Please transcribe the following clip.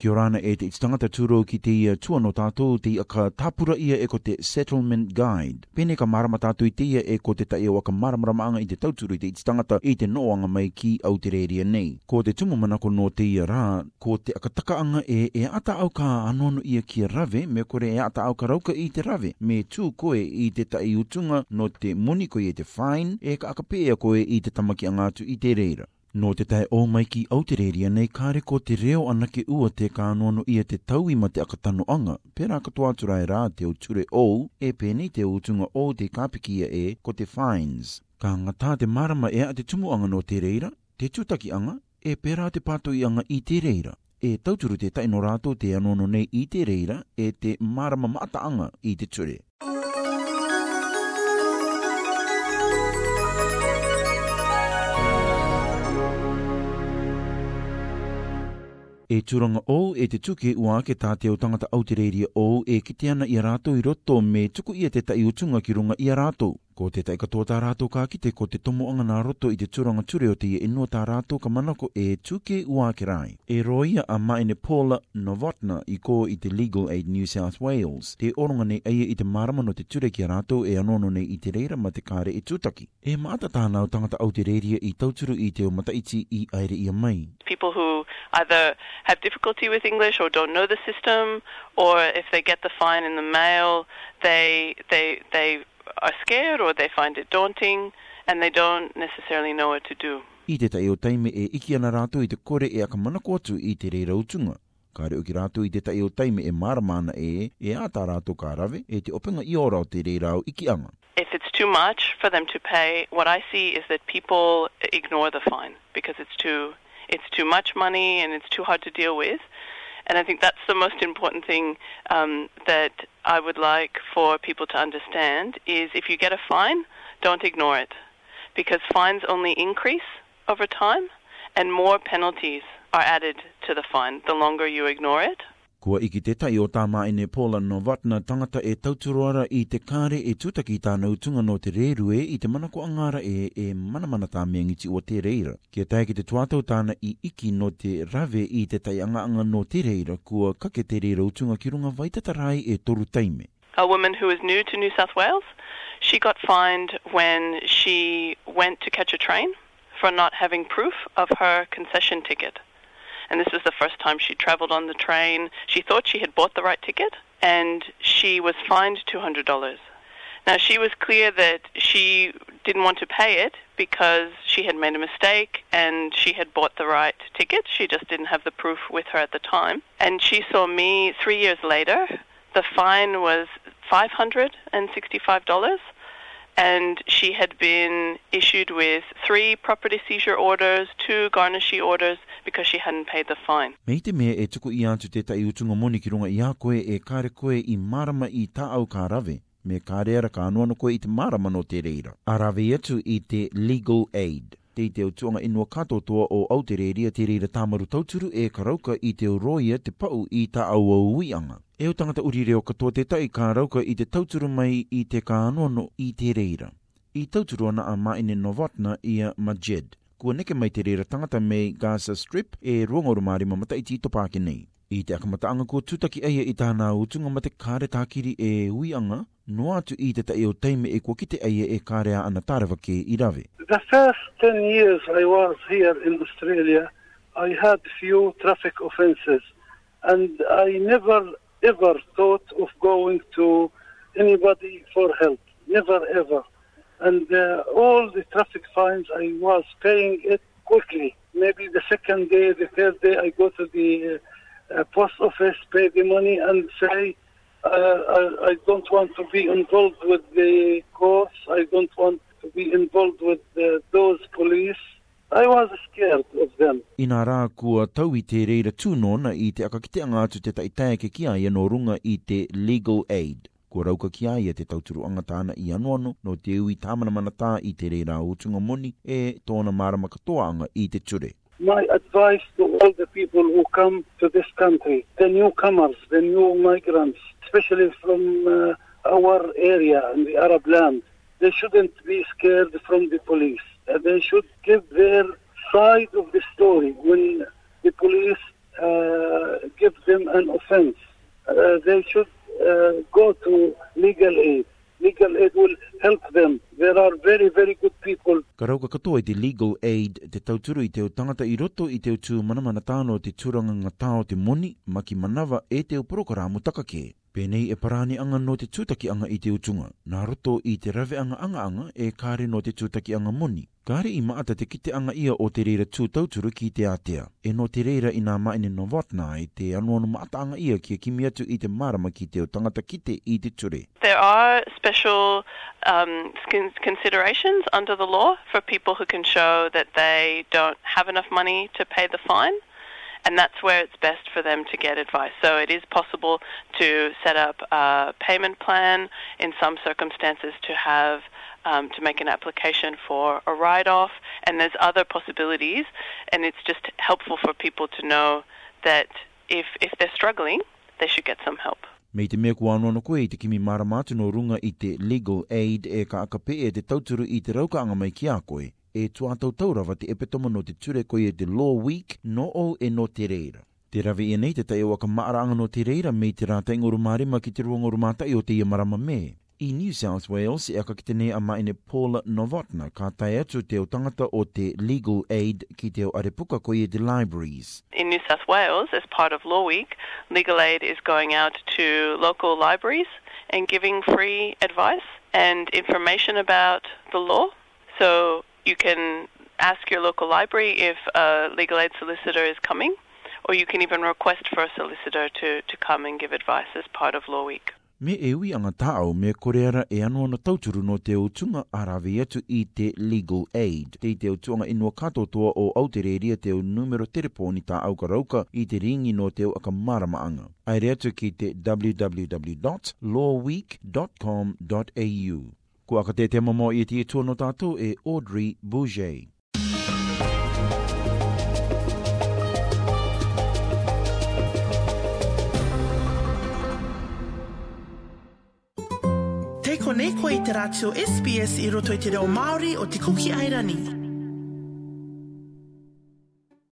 Kia rana e te tangata tūro ki te ia tua tātou te ia ka tāpura ia e ko te Settlement Guide. Pene ka marama tātou i te ia e ko te ta ewa ka maramaramaanga i te tauturu i te tangata i te noanga mai ki Aotearea nei. Ko te tumu manako no te ia rā, ko te akatakaanga e e ata au ka anono ia ki rave, me kore e ata au ka rauka i te rave. Me tū koe i te ta utunga no te moniko i te fine, e ka akapea koe i te tamaki angatu i te reira. Nō te tai o mai ki Aotearea nei kāre ko te reo ana ke ua te kānoa no ia te tau i mate akatano anga, pera ka toa rā te uture o, e pēni te utunga o te kāpikia e ko te fines. Ka ngatā te marama e a te anga no te reira, te tutaki anga, e pera te pato anga i te reira. E tauturu te tai no rātou te anono nei i te reira, e te marama mata anga i te ture. e turanga o e te tuke ua ke tā te tangata au te reiri o e kite ana i rātou i roto me tuku ia te tai utunga ki runga i rātou. Ko te taika tō tā rātou ka kite ko te tomo anga nā roto i te tūranga ture o te ia inua tā rātou ka manako e tūke ua ke rai. E roia a maine Paula Novotna i ko i te Legal Aid New South Wales. Te oronga nei aia i te marama no te ture ki a rātou e anono nei i te reira ma te kāre e tūtaki. E maata tānau tangata au te reiria i tauturu i te o mataiti i aere ia mai. People who either have difficulty with English or don't know the system or if they get the fine in the mail, they, they, they are scared or they find it daunting and they don't necessarily know what to do. I te tai o taime e iki ana rātou i te kore e aka manako atu i te rei rautunga. Ka reo ki rātou i te tai o taime e maramana e e ātā rātou kā rave e te openga i ora o te rei rau iki anga. If it's too much for them to pay, what I see is that people ignore the fine because it's too, it's too much money and it's too hard to deal with. And I think that's the most important thing um, that I would like for people to understand is if you get a fine, don't ignore it because fines only increase over time and more penalties are added to the fine the longer you ignore it. Kua iki te tai o tā mai ne pola no vatna tangata e tauturoara i te kāre e tūtaki tā nautunga no te rērue i te manako angara e e manamana tā miangiti o te reira. Kia tai ki te tuatau tāna i iki no te rave i te tai anganga no te reira kua kake te reira utunga ki runga vaitatarai e toru taime. A woman who is new to New South Wales, she got fined when she went to catch a train for not having proof of her concession ticket. and this was the first time she travelled on the train. She thought she had bought the right ticket, and she was fined $200. Now, she was clear that she didn't want to pay it because she had made a mistake and she had bought the right ticket. She just didn't have the proof with her at the time. And she saw me three years later. The fine was $565 and she had been issued with three property seizure orders, two garnishee orders, because she hadn't paid the fine. Me te mea e tuku i atu te tai utunga moni ki runga i a koe e kare koe i marama i ta au ka rave me ka reara ka anua koe i te marama no te reira. A rave atu i te legal aid. Te i te utunga inua katoa o Aotearea te reira tamaru tauturu e karauka i te roia te pau i ta au au uianga. E o tangata uri reo katoa te tai ka rauka i te tauturu mai i te ka anua i te reira. I tauturu ana a maine Novotna ia Majid kua neke mai te rira tangata mei Gaza Strip e ruangoro maari mamata i tito pāke nei. I te akamata anga kua tutaki aia i tāna utunga ma te kāre tākiri e ui anga, no atu i te tae o teime e kua kite aia e kārea ana tārewa ke i rave. The first 10 years I was here in Australia, I had few traffic offences and I never ever thought of going to anybody for help. Never ever and uh, all the traffic fines I was paying it quickly. Maybe the second day, the third day, I go to the uh, uh, post office, pay the money, and say, uh, I, I don't want to be involved with the courts. I don't want to be involved with the, those police. I was scared of them. I nā rā kua tau i te reira tūnona i te akakiteanga atu te taitae ke kia i anō runga i te legal aid. Ko rauka ki ai e te tauturu angatana i anuano no te ui tāmana manatā i te reira o tunga moni e tōna marama katoanga i te ture. My advice to all the people who come to this country, the newcomers, the new migrants, especially from uh, our area and the Arab land, they shouldn't be scared from the police. Uh, they should give their side of the story when the police uh, give them an offense. Uh, they should uh, go to legal aid. Legal aid will help them. There are very, very good people. Ka rauka katoa i te legal aid, te tauturu i te tangata i roto i te o tū manamana tāno te tūranga ngatao te moni, maki manawa e te o mutakake. takake. Pēnei e parāni anga no te tūtaki anga i te utunga, nā roto i te rave anga anga anga e kāre no te tūtaki anga moni. Kāre i maata te kite anga ia o te reira tūtauturu ki te atea. E no te reira i nā maine no watna e te anuono maata anga ia kia kimi atu i te marama ki te o tangata kite i te ture. There are special um, considerations under the law for people who can show that they don't have enough money to pay the fine and that's where it's best for them to get advice. So it is possible to set up a payment plan in some circumstances to have um, to make an application for a write-off, and there's other possibilities. And it's just helpful for people to know that if if they're struggling, they should get some help. Me te mea kua anuana koe i te kimi maramātu no runga i te legal aid e ka akape e te tauturu i te raukaanga mai ki a koe e tua tau taurawa te epitoma no te ture koe e te Law Week no o e no te reira. Te ravi e nei te tai o maaranga no te reira mei te rātai ngoro marima ki te ruangoro mātai o te ia marama me. I New South Wales, e aka ki te nei a maine Paula Novotna, ka tai atu te o tangata o te legal aid ki te o arepuka koe e te libraries. In New South Wales, as part of Law Week, legal aid is going out to local libraries and giving free advice and information about the law. So you can ask your local library if a legal aid solicitor is coming, or you can even request for a solicitor to, to come and give advice as part of Law Week. Me e wi anga tāo me koreara e anua na tauturu no te utunga arawe atu i legal aid. Te i te utunga kato katoa o Aotearea te numero teleponi tā au karauka i te ringi no te aka maramaanga. Aere atu ki te www.lawweek.com.au. Kua kate te mamo i ti no tātou e Audrey Bouget. Te kone koe i te rātio SBS i roto i te reo Māori o te kuki airani. Te kone koe i te rātio SBS i roto i te reo Māori o te kuki airani.